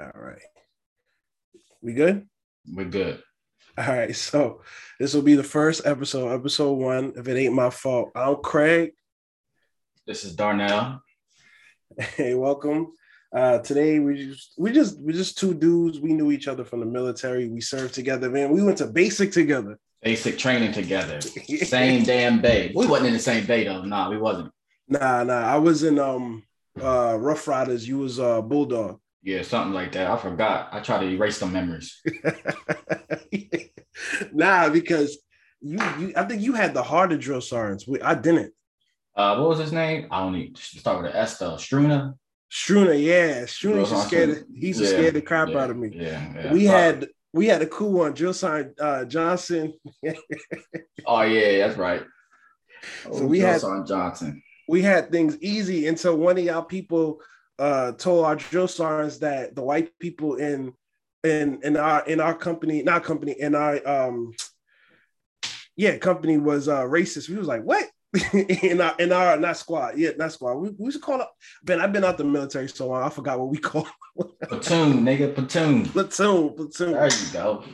All right. We good? We're good. All right. So this will be the first episode, episode one. If it ain't my fault, I'm Craig. This is Darnell. Hey, welcome. Uh, today we just we just we just two dudes. We knew each other from the military. We served together, man. We went to basic together. Basic training together. Same damn bay. We wasn't in the same bay though. Nah, we wasn't. Nah, nah. I was in um uh Rough Riders. You was uh Bulldog. Yeah, something like that. I forgot. I tried to erase some memories. nah, because you you I think you had the harder drill sergeants. We, I didn't. Uh, what was his name? I don't need to start with an S though. Struna. Struna, yeah. Struna used to scare the, he used to scare the crap yeah, out of me. Yeah, yeah. We had we had a cool one, Drill Sergeant uh, Johnson. oh yeah, that's right. So we had Sergeant Johnson. We had things easy until one of y'all people uh, told our drill sergeants that the white people in in in our in our company, not company, in our um yeah, company was uh racist. We was like, what? in our in our not squad, yeah, not squad. We, we used to call it. Ben, I've been out the military so long, I forgot what we call it. platoon, nigga, platoon, platoon, platoon. There you go.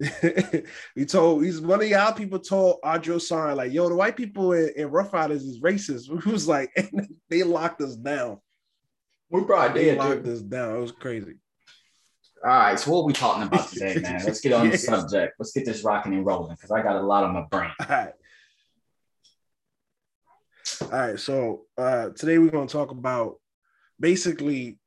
we told he's one of y'all people told our drill sergeant like, yo, the white people in, in Rough Riders is racist. We was like, they locked us down. We probably did locked us down. It was crazy. All right, so what are we talking about today, man? Let's get on yeah. the subject. Let's get this rocking and rolling because I got a lot on my brain. All right. All right, so uh, today we're going to talk about basically.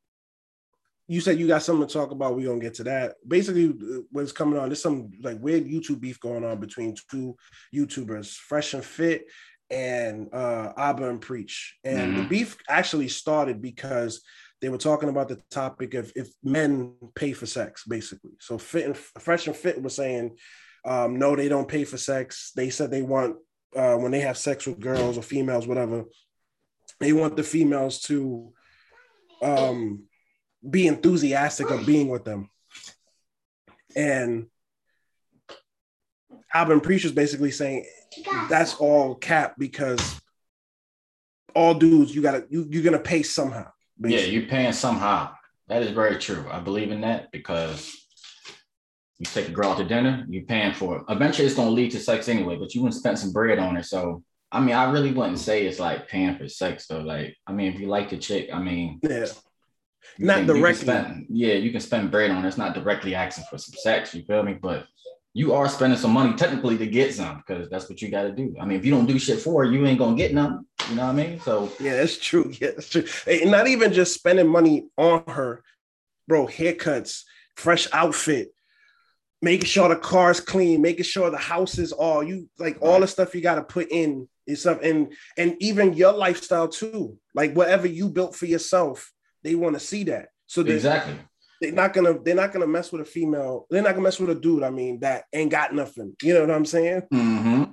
You said you got something to talk about. We're gonna get to that. Basically, what's coming on? There's some like weird YouTube beef going on between two YouTubers, Fresh and Fit and uh, Abba and Preach. And mm-hmm. the beef actually started because they were talking about the topic of if men pay for sex, basically. So Fit and Fresh and Fit was saying, um, no, they don't pay for sex. They said they want uh, when they have sex with girls or females, whatever, they want the females to um, be enthusiastic of being with them. And Abba and Preach's basically saying that's all cap because all dudes you gotta you, you're gonna pay somehow. Basically. Yeah, you're paying somehow. That is very true. I believe in that because you take a girl out to dinner, you're paying for it. Eventually, it's gonna lead to sex anyway, but you wouldn't spend some bread on her. So, I mean, I really wouldn't say it's like paying for sex though. Like, I mean, if you like the chick, I mean, yeah, not directly. Spend, yeah, you can spend bread on it. It's not directly asking for some sex. You feel me? But you are spending some money technically to get some because that's what you got to do. I mean, if you don't do shit for it, you ain't gonna get none. You know what I mean? So yeah, that's true. Yeah, that's true. And not even just spending money on her, bro. Haircuts, fresh outfit, making sure the car's clean, making sure the house is all you like. All the stuff you got to put in is stuff, and and even your lifestyle too. Like whatever you built for yourself, they want to see that. So exactly they're not gonna they're not gonna mess with a female. They're not gonna mess with a dude. I mean, that ain't got nothing. You know what I'm saying? Mm-hmm.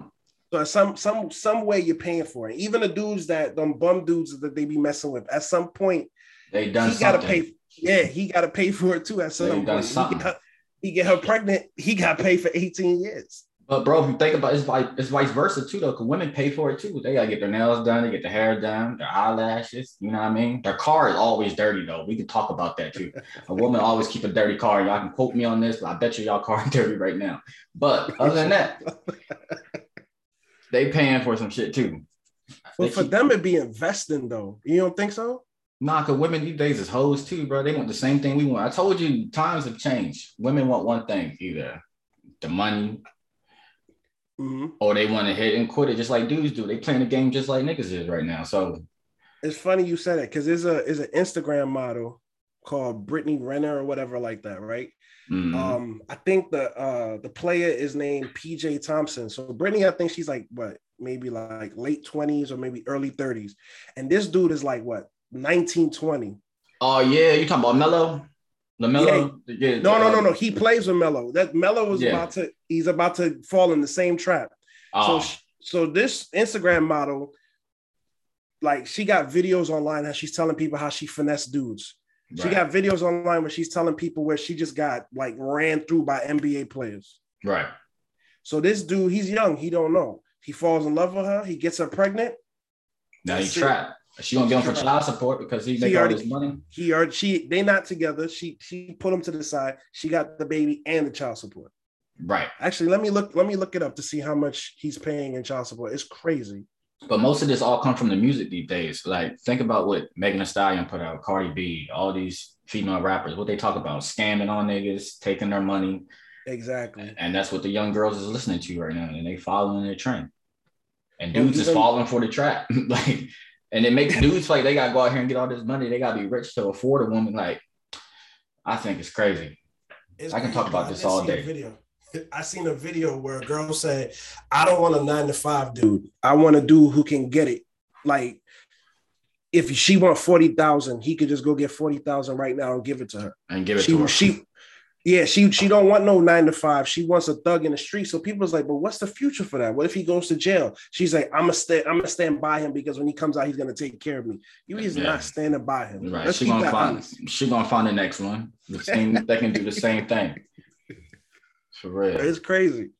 So some some some way you're paying for it. Even the dudes that them bum dudes that they be messing with, at some point they done. He gotta pay. Yeah, he gotta pay for it too. At some point, he get, he get her pregnant. He got paid for 18 years. But bro, if you think about it, it's like it's vice versa too, though. Because women pay for it too. They gotta get their nails done, they get their hair done, their eyelashes. You know what I mean? Their car is always dirty though. We can talk about that too. a woman always keep a dirty car. Y'all can quote me on this, but I bet you y'all car dirty right now. But other than that, they paying for some shit too. Well, for keep... them it be investing though. You don't think so? Nah, cause women these days is hoes too, bro. They want the same thing we want. I told you times have changed. Women want one thing, either the money Mm-hmm. Or they want to hit and quit it just like dudes do. They playing the game just like niggas is right now. So it's funny you said it because there's a is an Instagram model called Brittany Renner or whatever like that, right? Mm-hmm. Um, I think the uh the player is named PJ Thompson. So Brittany, I think she's like what, maybe like late 20s or maybe early 30s. And this dude is like what 1920. Oh yeah, you talking about Melo? LaMelo? Yeah. yeah. No, no, no, no. Um, he plays with Melo. That Melo was yeah. about to. He's about to fall in the same trap. Oh. So, ah. so this Instagram model, like, she got videos online how she's telling people how she finessed dudes. Right. She got videos online where she's telling people where she just got like ran through by NBA players. Right. So this dude, he's young. He don't know. He falls in love with her. He gets her pregnant. Now he's trapped. She gonna get him for child support because he make all this money. He already she they not together. She she put him to the side. She got the baby and the child support. Right. Actually, let me look. Let me look it up to see how much he's paying in child support. It's crazy. But most of this all come from the music these days. Like think about what Megan Thee Stallion put out, Cardi B, all these female rappers. What they talk about, scamming on niggas, taking their money. Exactly. And that's what the young girls is listening to right now, and they following their trend. And dudes is falling for the trap. like, and it makes dudes like they gotta go out here and get all this money. They gotta be rich to afford a woman. Like, I think it's crazy. It's I can talk about this all day. Video. I seen a video where a girl said, "I don't want a nine to five dude. I want a dude who can get it. Like, if she want forty thousand, he could just go get forty thousand right now and give it to her and give it she, to her. She, yeah, she she don't want no nine to five. She wants a thug in the street. So people's like, but what's the future for that? What if he goes to jail? She's like, I'm gonna stay, I'm gonna stand by him because when he comes out, he's gonna take care of me. You is yeah. not standing by him. Right. Let's she gonna find honest. she gonna find the next one. The same they can do the same thing. For real. It's crazy.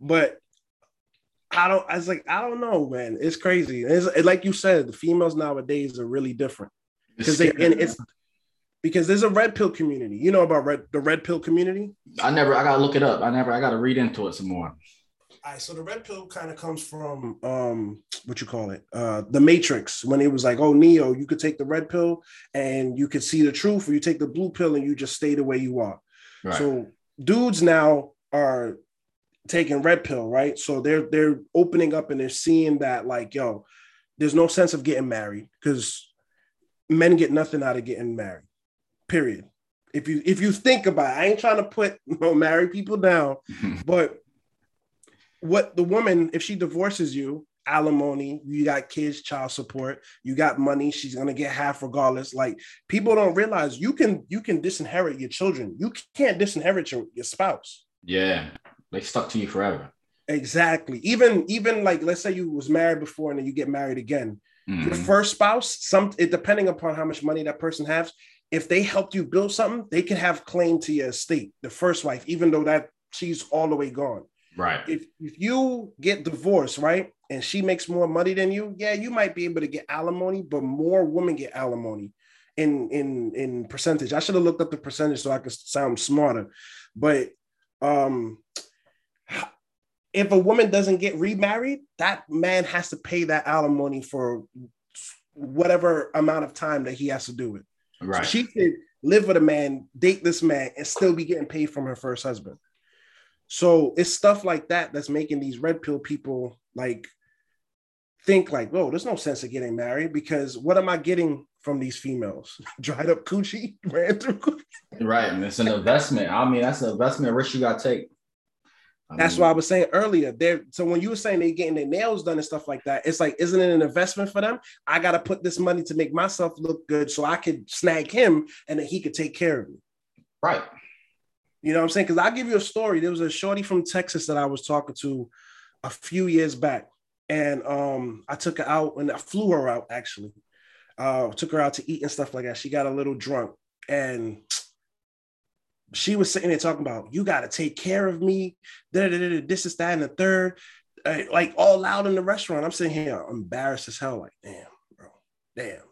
But I don't I was like, I don't know, man. It's crazy. It's, like you said, the females nowadays are really different. Because they and it's because there's a red pill community. You know about red the red pill community? I never I gotta look it up. I never I gotta read into it some more. All right, so the red pill kind of comes from um what you call it? Uh the Matrix when it was like, oh Neo, you could take the red pill and you could see the truth, or you take the blue pill and you just stay the way you are. Right. So dudes now are taking red pill, right? So they're they're opening up and they're seeing that like, yo, there's no sense of getting married because men get nothing out of getting married. Period. If you if you think about it, I ain't trying to put you know, married people down, but what the woman, if she divorces you, alimony, you got kids, child support, you got money, she's gonna get half regardless. Like people don't realize you can you can disinherit your children. You can't disinherit your, your spouse. Yeah, they stuck to you forever. Exactly. Even even like let's say you was married before and then you get married again. Mm-hmm. Your first spouse, some it depending upon how much money that person has, if they helped you build something, they can have claim to your estate, the first wife, even though that she's all the way gone. Right. If if you get divorced, right, and she makes more money than you, yeah, you might be able to get alimony, but more women get alimony in in in percentage. I should have looked up the percentage so I could sound smarter. But um if a woman doesn't get remarried, that man has to pay that alimony for whatever amount of time that he has to do it. Right. So she could live with a man, date this man, and still be getting paid from her first husband. So it's stuff like that that's making these red pill people like think like, "Whoa, there's no sense of getting married because what am I getting from these females? Dried up coochie, ran through coochie. Right, and it's an investment. I mean, that's an investment risk you got to take. I That's mean, why I was saying earlier. There, so when you were saying they're getting their nails done and stuff like that, it's like, isn't it an investment for them? I got to put this money to make myself look good, so I could snag him, and then he could take care of me. Right. You know what I'm saying? Because I'll give you a story. There was a shorty from Texas that I was talking to a few years back, and um, I took her out and I flew her out actually. Uh, took her out to eat and stuff like that. She got a little drunk, and she was sitting there talking about you got to take care of me. This is that and the third. Uh, like all loud in the restaurant. I'm sitting here embarrassed as hell like damn bro damn.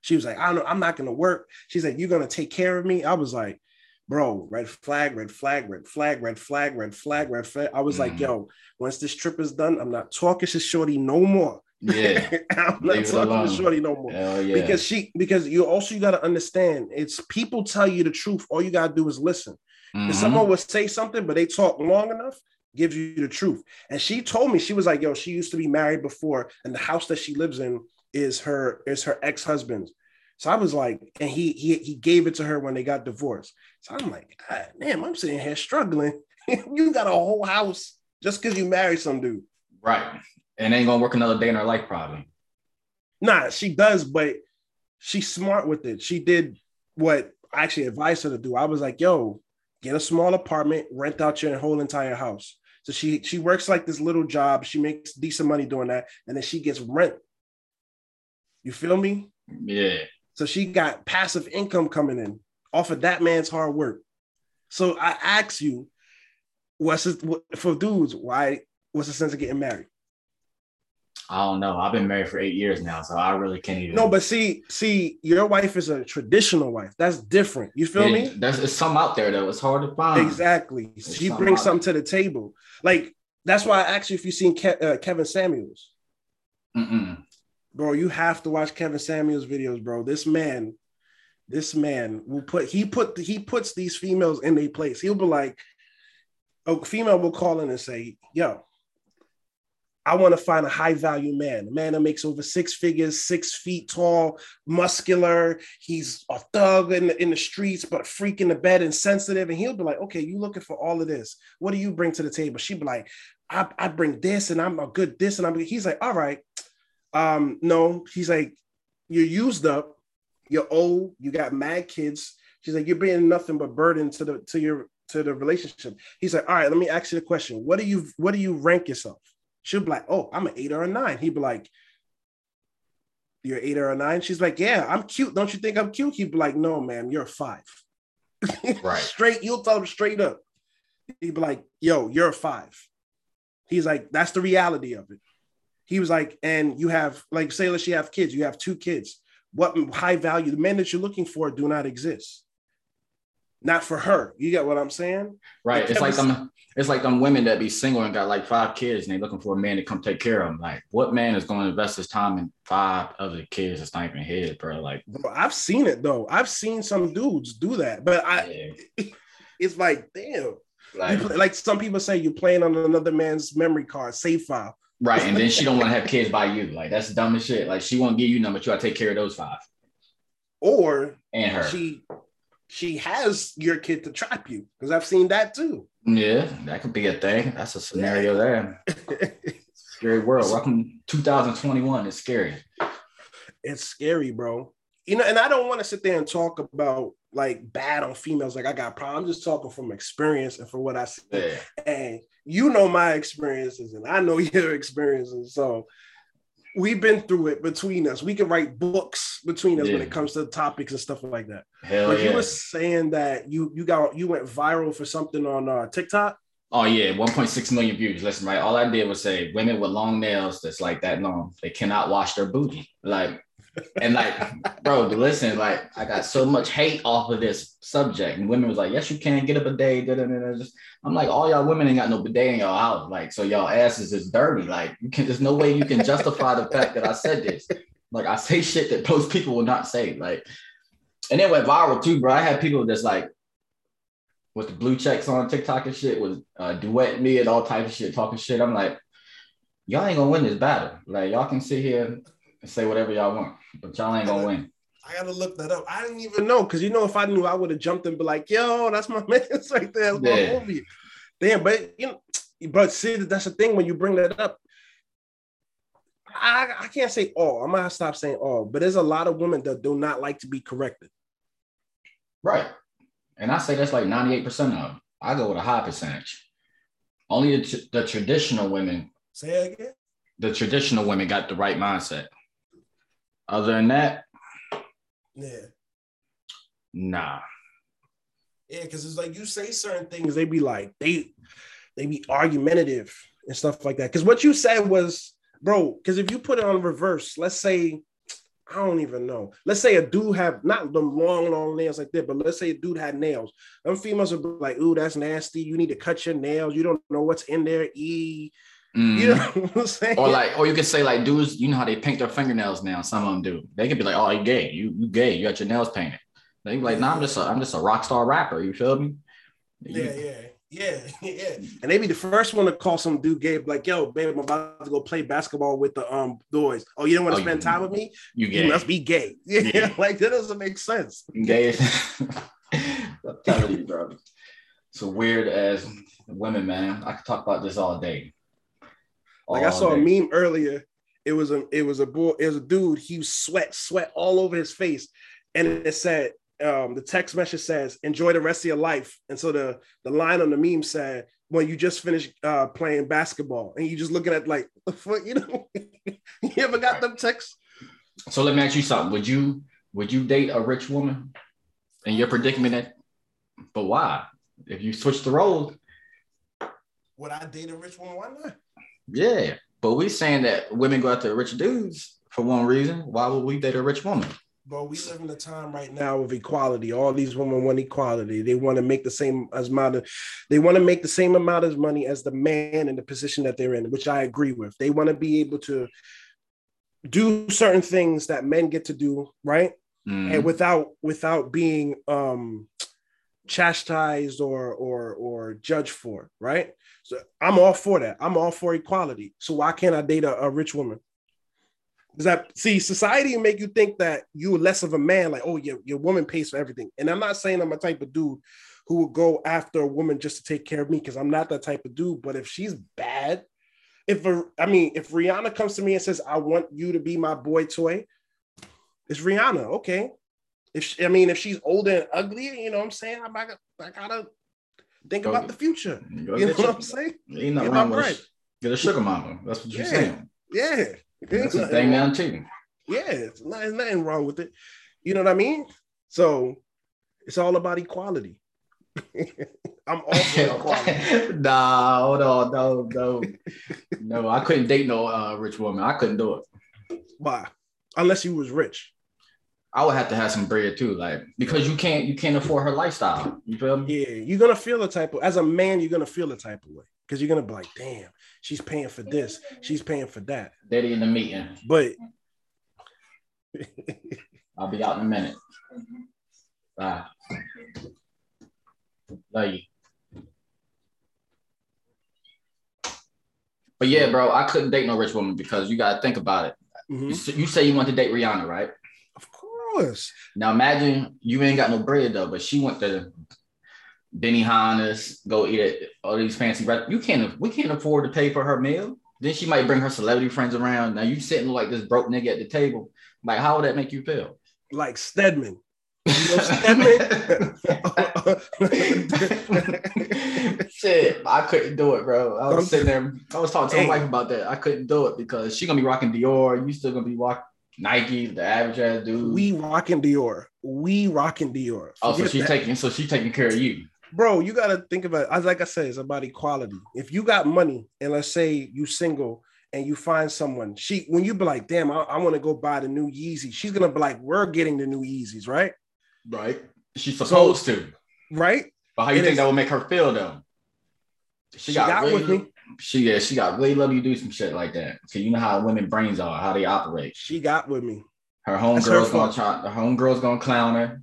She was like i don't i'm not gonna work. She's like you're gonna take care of me? I was like bro red flag red flag red flag red flag red flag red flag. I was mm. like yo once this trip is done i'm not talking to shorty no more yeah, I'm not talking to Shorty no more. Yeah. Because she, because you also you got to understand, it's people tell you the truth. All you got to do is listen. Mm-hmm. If someone would say something, but they talk long enough, gives you the truth. And she told me she was like, "Yo, she used to be married before, and the house that she lives in is her is her ex husband's." So I was like, and he he he gave it to her when they got divorced. So I'm like, damn, I'm sitting here struggling. you got a whole house just because you married some dude. Right and ain't gonna work another day in her life probably. Nah, she does, but she's smart with it. She did what I actually advised her to do. I was like, yo, get a small apartment, rent out your whole entire house. So she she works like this little job. She makes decent money doing that, and then she gets rent. You feel me? Yeah. So she got passive income coming in off of that man's hard work. So I ask you, what's it, for dudes? Why? What's the sense of getting married? I don't know. I've been married for eight years now, so I really can't even. No, but see, see, your wife is a traditional wife. That's different. You feel me? There's, some out there though. It's hard to find. Exactly. There's she some brings something to the table. Like that's why I asked you if you've seen Ke- uh, Kevin Samuels, Mm-mm. bro. You have to watch Kevin Samuels videos, bro. This man, this man will put he put he puts these females in their place. He'll be like, a female will call in and say, "Yo, I want to find a high value man, a man that makes over six figures, six feet tall, muscular. He's a thug in the, in the streets, but a freak in the bed and sensitive. And he'll be like, okay, you looking for all of this. What do you bring to the table? She'd be like, I, I bring this and I'm a good this. And I'm he's like, all right. Um, no, he's like, you're used up, you're old, you got mad kids. She's like, you're being nothing but burden to the to your to the relationship. He's like, all right, let me ask you the question. What do you what do you rank yourself? She'll be like, oh, I'm an eight or a nine. He'd be like, you're eight or a nine. She's like, yeah, I'm cute. Don't you think I'm cute? He'd be like, no, ma'am, you're a five. Right. straight, you'll tell him straight up. He'd be like, yo, you're a five. He's like, that's the reality of it. He was like, and you have, like, say, let's you have kids, you have two kids. What high value, the men that you're looking for do not exist. Not for her. You get what I'm saying? Right. Like It's like them. It's like them women that be single and got like five kids and they looking for a man to come take care of them. Like, what man is going to invest his time in five other kids that's not even his, bro? Like, Bro, I've seen it though. I've seen some dudes do that, but I, yeah, it's like, damn. Like play- like some people say, you're playing on another man's memory card, save file. right. And then she don't want to have kids by you. Like, that's dumb as shit. Like, she won't give you number. You got to take care of those five Or and her. she she has your kid to trap you because I've seen that too. yeah, that could be a thing. That's a scenario there. Scary world. Welcome 2021. It's scary. it's scary, bro. You know, and I don't want to sit there and talk about like bad on females. Like I got problems. I'm just talking from experience and from what I see. Yeah. And you know my experiences, and I know your experiences. So we've been through it between us. We can write books between us when it comes to topics and stuff like that. Hell But yeah. you were saying that you you got you went viral for something on uh, TikTok. Oh yeah, 1.6 million views. Listen, right. All I did was say women with long nails that's like that long, they cannot wash their booty. Like, and like, bro, listen, like I got so much hate off of this subject. And women was like, Yes, you can get a bidet. Da, da, da. Just- I'm like, all y'all women ain't got no bidet in y'all house. Like, so y'all asses is dirty. Like, you can there's no way you can justify the fact that I said this. Like, I say shit that most people will not say. Like, and it went viral too, bro. I had people that's like with the blue checks on TikTok and shit was uh, duet me and all types of shit, talking shit. I'm like, y'all ain't gonna win this battle. Like y'all can sit here and say whatever y'all want, but y'all ain't gonna win. I gotta look that up. I didn't even know because you know if I knew, I would have jumped and be like, "Yo, that's my man It's right there. That's my Yeah. movie." Damn, but you know, but see, that's the thing when you bring that up. I, I can't say all. I'm gonna stop saying all, but there's a lot of women that do not like to be corrected. Right. And I say that's like 98% of them. I go with a high percentage. Only the, the traditional women, Say it again. the traditional women got the right mindset. Other than that, Yeah, nah. yeah, because it's like you say certain things, they be like they they be argumentative and stuff like that. Because what you said was, bro. Because if you put it on reverse, let's say I don't even know. Let's say a dude have not them long, long nails like that, but let's say a dude had nails. Them females would be like, "Ooh, that's nasty. You need to cut your nails. You don't know what's in there." E, Mm. you know what I'm saying? Or like, or you could say like dudes, you know how they paint their fingernails now. Some of them do. They could be like, "Oh, you gay? You you gay? You got your nails painted?" They be like, "Nah, I'm just a I'm just a rock star rapper." You feel me? yeah, yeah, yeah, yeah. And they be the first one to call some dude gay, like, "Yo, babe, I'm about to go play basketball with the um boys. Oh, you don't want to Oh, spend you- time with me? You You must be gay." Yeah, Yeah. like that doesn't make sense. Gay? I'm telling you, bro. So weird as women, man. I could talk about this all day. Like I All saw a meme earlier. It was a it was a boy, it was a dude, he sweat, sweat all over his face. And it said, um, the text message says, enjoy the rest of your life. And so the the line on the meme said, when you just finished uh playing basketball and you just looking at like the foot, you know, you ever got them texts? So let me ask you something. Would you would you date a rich woman in your predicament? But why? If you switch the roles, Would I date a rich woman? Why not? Yeah. But we saying that women go after rich dudes for one reason. Why would we date a rich woman? Bro, we live in a time right now of equality. All these women want equality. They want to make the same as amount of, they want to make the same amount of money as the man in the position that they're in, which I agree with. They want to be able to do certain things that men get to do, right? Mm-hmm. And without without being um chastised or or or judged for, right? So I'm all for that. I'm all for equality. So why can't I date a, a rich woman? Does that see society make you think that you're less of a man? Like, oh, your, your woman pays for everything. And I'm not saying I'm a type of dude who would go after a woman just to take care of me because I'm not that type of dude. But if she's bad, if a, I mean, if Rihanna comes to me and says, "I want you to be my boy toy," it's Rihanna. Okay. If she, I mean, if she's older and ugly, you know what I'm saying? I, I, I gotta think go, about the future. You know what I'm saying? Ain't nothing wrong with right. get a sugar mama. That's what you're yeah. saying. Yeah. That's a thing now too. Yeah, it's not, there's nothing wrong with it. You know what I mean? So it's all about equality. I'm all for equality. nah, hold on, no, no, no. I couldn't date no uh, rich woman. I couldn't do it. Why? Unless you was rich. I would have to have some bread too, like because you can't you can't afford her lifestyle. You feel me? Yeah, you're gonna feel the type of as a man, you're gonna feel the type of way because you're gonna be like, damn, she's paying for this, she's paying for that. Daddy in the meeting. But I'll be out in a minute. Bye. Love you. But yeah, bro, I couldn't date no rich woman because you gotta think about it. Mm-hmm. You, you say you want to date Rihanna, right? Of course. Now imagine you ain't got no bread though, but she went to Benny Benihana's, go eat at all these fancy restaurants. You can't we can't afford to pay for her meal. Then she might bring her celebrity friends around. Now you sitting like this broke nigga at the table. Like, how would that make you feel? Like Stedman. You know Shit, I couldn't do it, bro. I was sitting there. I was talking to my wife about that. I couldn't do it because she gonna be rocking Dior. You still gonna be rocking Nike, the average ass dude. We rocking Dior. We rocking Dior. Forget oh, so she's that. taking so she's taking care of you bro, you gotta think about as like I said, it's about equality. If you got money and let's say you single and you find someone, she when you be like, damn, I, I want to go buy the new Yeezy, she's gonna be like, we're getting the new Yeezys, right? Right. She's supposed so, to. Right. But how you think that will make her feel though? She, she got, got with me. She yeah, she got really love you do some shit like that. So you know how women brains are, how they operate. She got with me. Her homegirl's gonna try, her homegirl's gonna clown her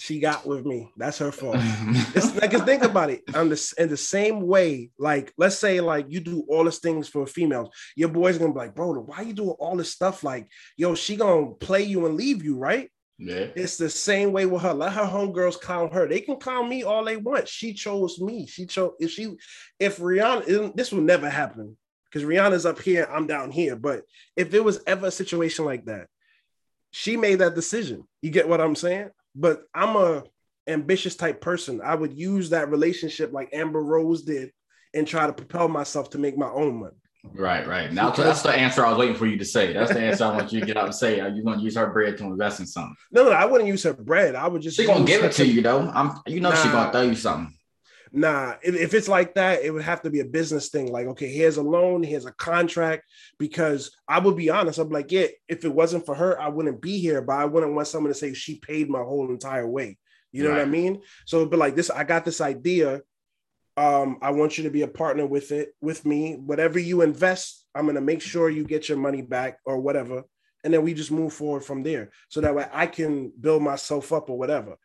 she got with me. That's her fault. it's like think about it. The, in the same way, like let's say like you do all these things for females, your boy's gonna be like, bro, why you doing all this stuff? Like, yo, she gonna play you and leave you, right? Yeah. It's the same way with her. Let her homegirls clown her. They can clown me all they want. She chose me. She chose if she if Rihanna this will never happen because Rihanna's up here, I'm down here. But if there was ever a situation like that, she made that decision. You get what I'm saying? but I'm a ambitious type person. I would use that relationship like Amber Rose did and try to propel myself to make my own money. Right, right. Now that's the answer I was waiting for you to say. That's the answer I want you to get out and say. Are you going to use her bread to invest in something? No, no, I wouldn't use her bread. I would just. She gonna give it to you though. I'm, you know, nah, she gonna throw you something. Nah, if, if it's like that, it would have to be a business thing. Like, okay, here's a loan, here's a contract. Because I would be honest, I'm like, yeah, if it wasn't for her, I wouldn't be here. But I wouldn't want someone to say she paid my whole entire way. You know right. what I mean? So it'd be like this. I got this idea. Um, I want you to be a partner with it with me. Whatever you invest, I'm gonna make sure you get your money back or whatever. And then we just move forward from there. So that way I can build myself up or whatever.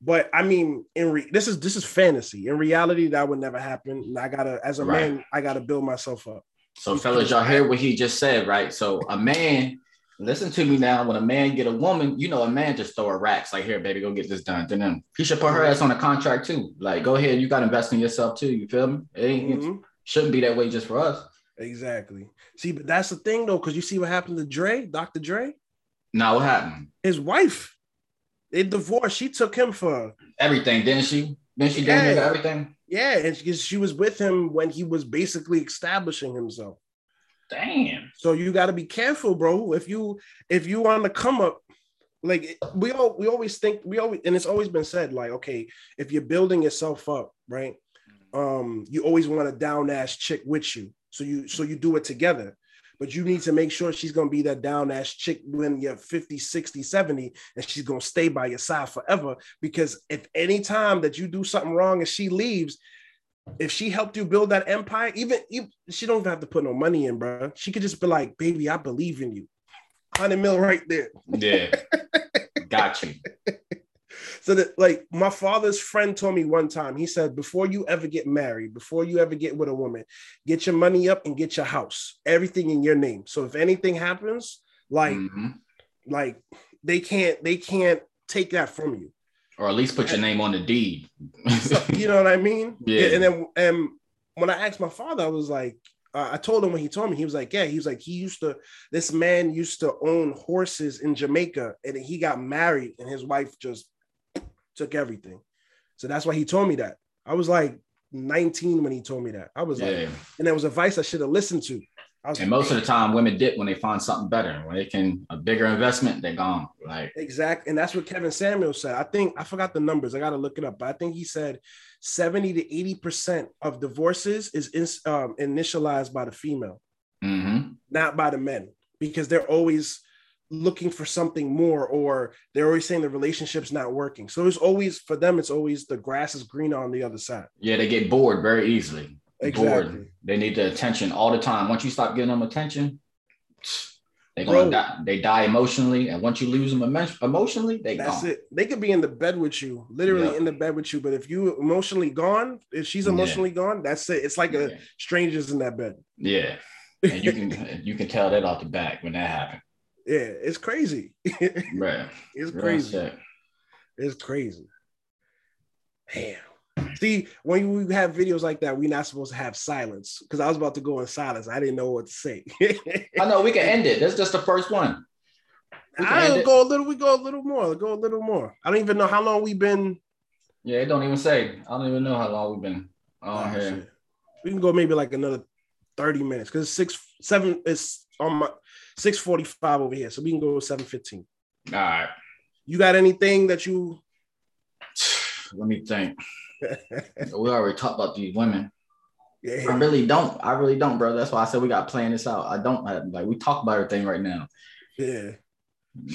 But I mean, in re- this is this is fantasy. In reality, that would never happen. And I gotta, as a right. man, I gotta build myself up. So, fellas, y'all hear what he just said, right? So, a man, listen to me now. When a man get a woman, you know, a man just throw her racks like, "Here, baby, go get this done." Then he should put her ass on a contract too. Like, go ahead, you got to invest in yourself too. You feel me? It, mm-hmm. shouldn't be that way just for us. Exactly. See, but that's the thing though, because you see what happened to Dre, Dr. Dre. Now what happened? His wife they divorced. She took him for everything, didn't she? Then she yeah. did everything. Yeah, and she, she was with him when he was basically establishing himself. Damn. So you got to be careful, bro. If you if you want to come up, like we all we always think we always and it's always been said like okay, if you're building yourself up, right? Um, you always want a down ass chick with you. So you so you do it together. But you need to make sure she's gonna be that down ass chick when you're 50, 60, 70, and she's gonna stay by your side forever. Because if any time that you do something wrong and she leaves, if she helped you build that empire, even, even she don't have to put no money in, bro. She could just be like, baby, I believe in you. 100 mil right there. Yeah. Got you. So that like my father's friend told me one time, he said, before you ever get married, before you ever get with a woman, get your money up and get your house, everything in your name. So if anything happens, like, mm-hmm. like they can't, they can't take that from you. Or at least put your name on the deed. so, you know what I mean? Yeah. And then and when I asked my father, I was like, uh, I told him when he told me, he was like, yeah, he was like, he used to, this man used to own horses in Jamaica and he got married and his wife just took everything. So that's why he told me that. I was like 19 when he told me that. I was yeah. like, and that was advice I should have listened to. And most of the time, women dip when they find something better. When they can a bigger investment, they're gone. Like exact, and that's what Kevin Samuel said. I think I forgot the numbers. I got to look it up, but I think he said 70 to 80 percent of divorces is in, um, initialized by the female, mm-hmm. not by the men, because they're always looking for something more or they're always saying the relationship's not working so it's always for them it's always the grass is greener on the other side yeah they get bored very easily exactly. bored they need the attention all the time once you stop giving them attention they gonna die, they die emotionally and once you lose them emotionally they that's gone. it they could be in the bed with you literally in the bed with you but if you emotionally gone if she's emotionally yeah. gone that's it it's like a strangers in that bed yeah and you can you can tell that off the back when that happened yeah, it's crazy. right. It's crazy. It's crazy. Damn. See, when we have videos like that, we're not supposed to have silence because I was about to go in silence. I didn't know what to say. I know we can end it. That's just the first one. I go a little. We go a little more. Go a little more. I don't even know how long we've been. Yeah, it don't even say. I don't even know how long we've been on oh, here. Shit. We can go maybe like another thirty minutes because six, seven. It's on my 645 over here. So we can go 715. All right. You got anything that you let me think. we already talked about these women. Yeah. I really don't. I really don't, bro. That's why I said we got to plan this out. I don't have, like we talk about everything right now. Yeah.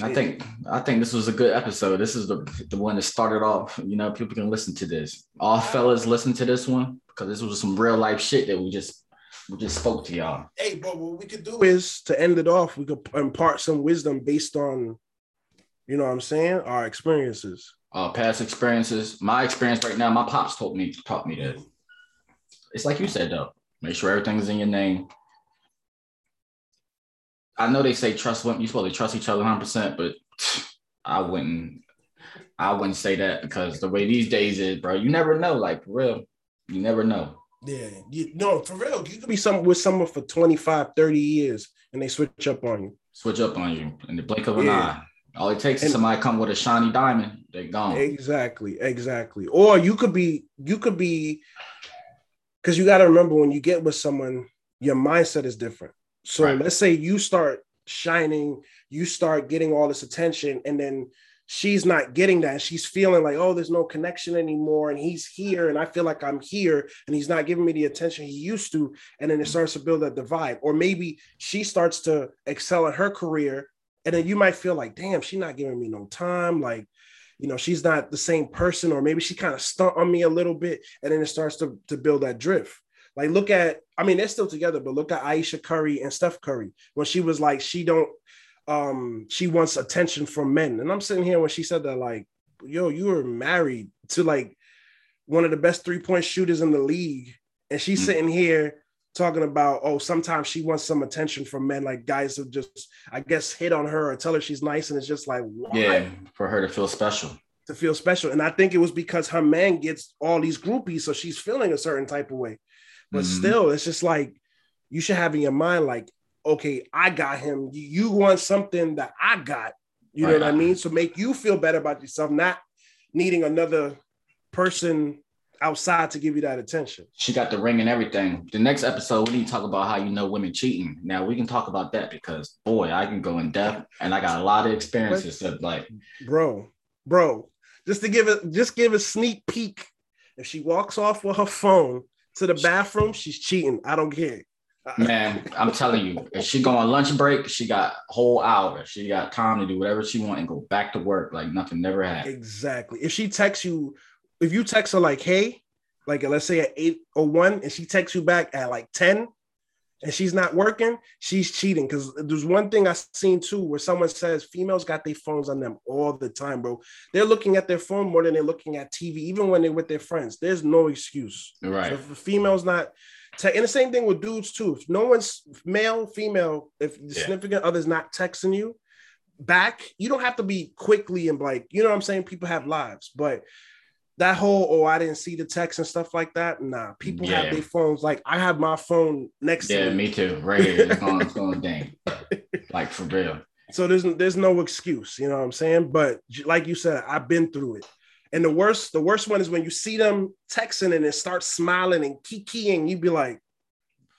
I think I think this was a good episode. This is the the one that started off. You know, people can listen to this. All fellas listen to this one because this was some real life shit that we just we just spoke to y'all. Hey, but what we could do is to end it off, we could impart some wisdom based on, you know what I'm saying, our experiences. Uh, past experiences. My experience right now, my pops told me taught me that. It's like you said though. Make sure everything's in your name. I know they say trust women, you're supposed to trust each other 100 percent but I wouldn't I wouldn't say that because the way these days is, bro, you never know. Like for real, you never know. Yeah, you no, for real. You could be some with someone for 25, 30 years and they switch up on you. Switch up on you in the blink of an yeah. eye. All it takes and, is somebody come with a shiny diamond, They're gone. Exactly, exactly. Or you could be, you could be, because you got to remember when you get with someone, your mindset is different. So right. let's say you start shining, you start getting all this attention, and then she's not getting that. She's feeling like, oh, there's no connection anymore. And he's here, and I feel like I'm here, and he's not giving me the attention he used to. And then it starts to build that divide. Or maybe she starts to excel in her career, and then you might feel like, damn, she's not giving me no time. Like, you know, she's not the same person, or maybe she kind of stunt on me a little bit, and then it starts to, to build that drift. Like, look at, I mean, they're still together, but look at Ayesha Curry and Steph Curry when she was like, she don't um she wants attention from men and i'm sitting here when she said that like yo you were married to like one of the best three-point shooters in the league and she's mm-hmm. sitting here talking about oh sometimes she wants some attention from men like guys who just i guess hit on her or tell her she's nice and it's just like why? yeah for her to feel special to feel special and i think it was because her man gets all these groupies so she's feeling a certain type of way but mm-hmm. still it's just like you should have in your mind like okay, I got him. You want something that I got. You know what I mean? So make you feel better about yourself, not needing another person outside to give you that attention. She got the ring and everything. The next episode, we need to talk about how you know women cheating. Now we can talk about that because boy, I can go in depth and I got a lot of experiences of like bro, bro. Just to give it, just give a sneak peek. If she walks off with her phone to the bathroom, she's cheating. I don't care. Man, I'm telling you, if she go on lunch break, she got whole hour. She got time to do whatever she want and go back to work like nothing never happened. Exactly. If she texts you, if you text her like, hey, like let's say at 801 and she texts you back at like 10 and she's not working, she's cheating. Because there's one thing I've seen too where someone says females got their phones on them all the time, bro. They're looking at their phone more than they're looking at TV, even when they're with their friends. There's no excuse. Right. So if a female's not te- and the same thing with dudes too. If no one's male, female, if the Yeah. significant other's not texting you back, you don't have to be quickly and like, you know what I'm saying? People have lives, but that whole oh I didn't see the text and stuff like that. Nah, people Yeah. have their phones. Like I have my phone next Yeah, to me. me too. Right here. It's going, it's going dang. Like for real. So there's there's no excuse, you know what I'm saying? But like you said, I've been through it. And the worst, the worst one is when you see them texting and they start smiling and kikiing, You'd be like,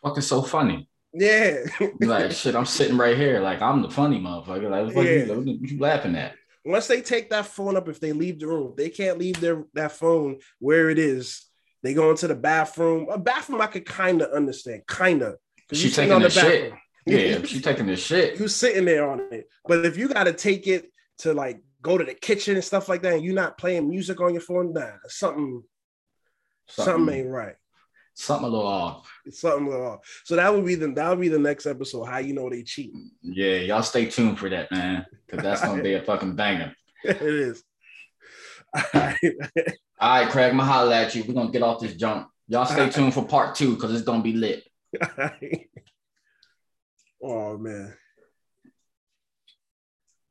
Fucking so funny. yeah. Like, shit, I'm sitting right here. Like, I'm the funny motherfucker. Like, what, Yeah. you, what you laughing at? Once they take that phone up, if they leave the room, they can't leave their that phone where it is. They go into the bathroom. A bathroom I could kind of understand, kind of. She taking on the shit. Yeah, she taking the shit. you sitting there on it. But if you got to take it to like go to the kitchen and stuff like that, and you're not playing music on your phone, nah, something, something, ain't right. Something a little off. Something wrong. So that would be the that would be the next episode. How you know they cheating? Yeah, y'all stay tuned for that, man. Because that's gonna be a fucking banger. it is. All right. All right, Craig, I'm gonna holler at you. We're gonna get off this jump. Y'all stay tuned for part two because it's gonna be lit. oh man.